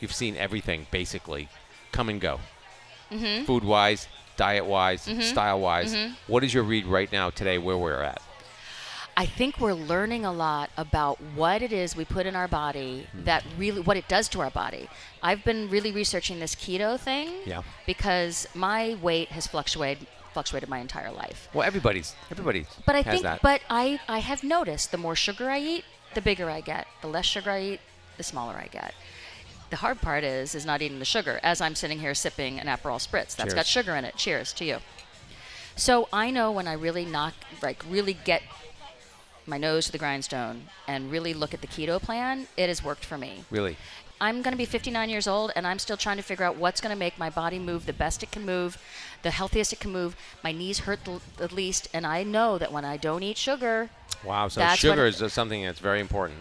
you've seen everything basically come and go. Mm-hmm. Food wise, diet wise, style wise. What is your read right now today where we're at? I think we're learning a lot about what it is we put in our body Hmm. that really what it does to our body. I've been really researching this keto thing Yeah. because my weight has fluctuated fluctuated my entire life. Well, everybody's everybody But I think that. but I I have noticed the more sugar I eat, the bigger I get. The less sugar I eat, the smaller I get. The hard part is is not eating the sugar. As I'm sitting here sipping an Aperol spritz, that's got sugar in it. Cheers to you. So I know when I really knock, like really get my nose to the grindstone and really look at the keto plan, it has worked for me. really. I'm going to be 59 years old and I'm still trying to figure out what's going to make my body move the best it can move, the healthiest it can move. My knees hurt the, the least, and I know that when I don't eat sugar, Wow. So That's sugar is something that's very important.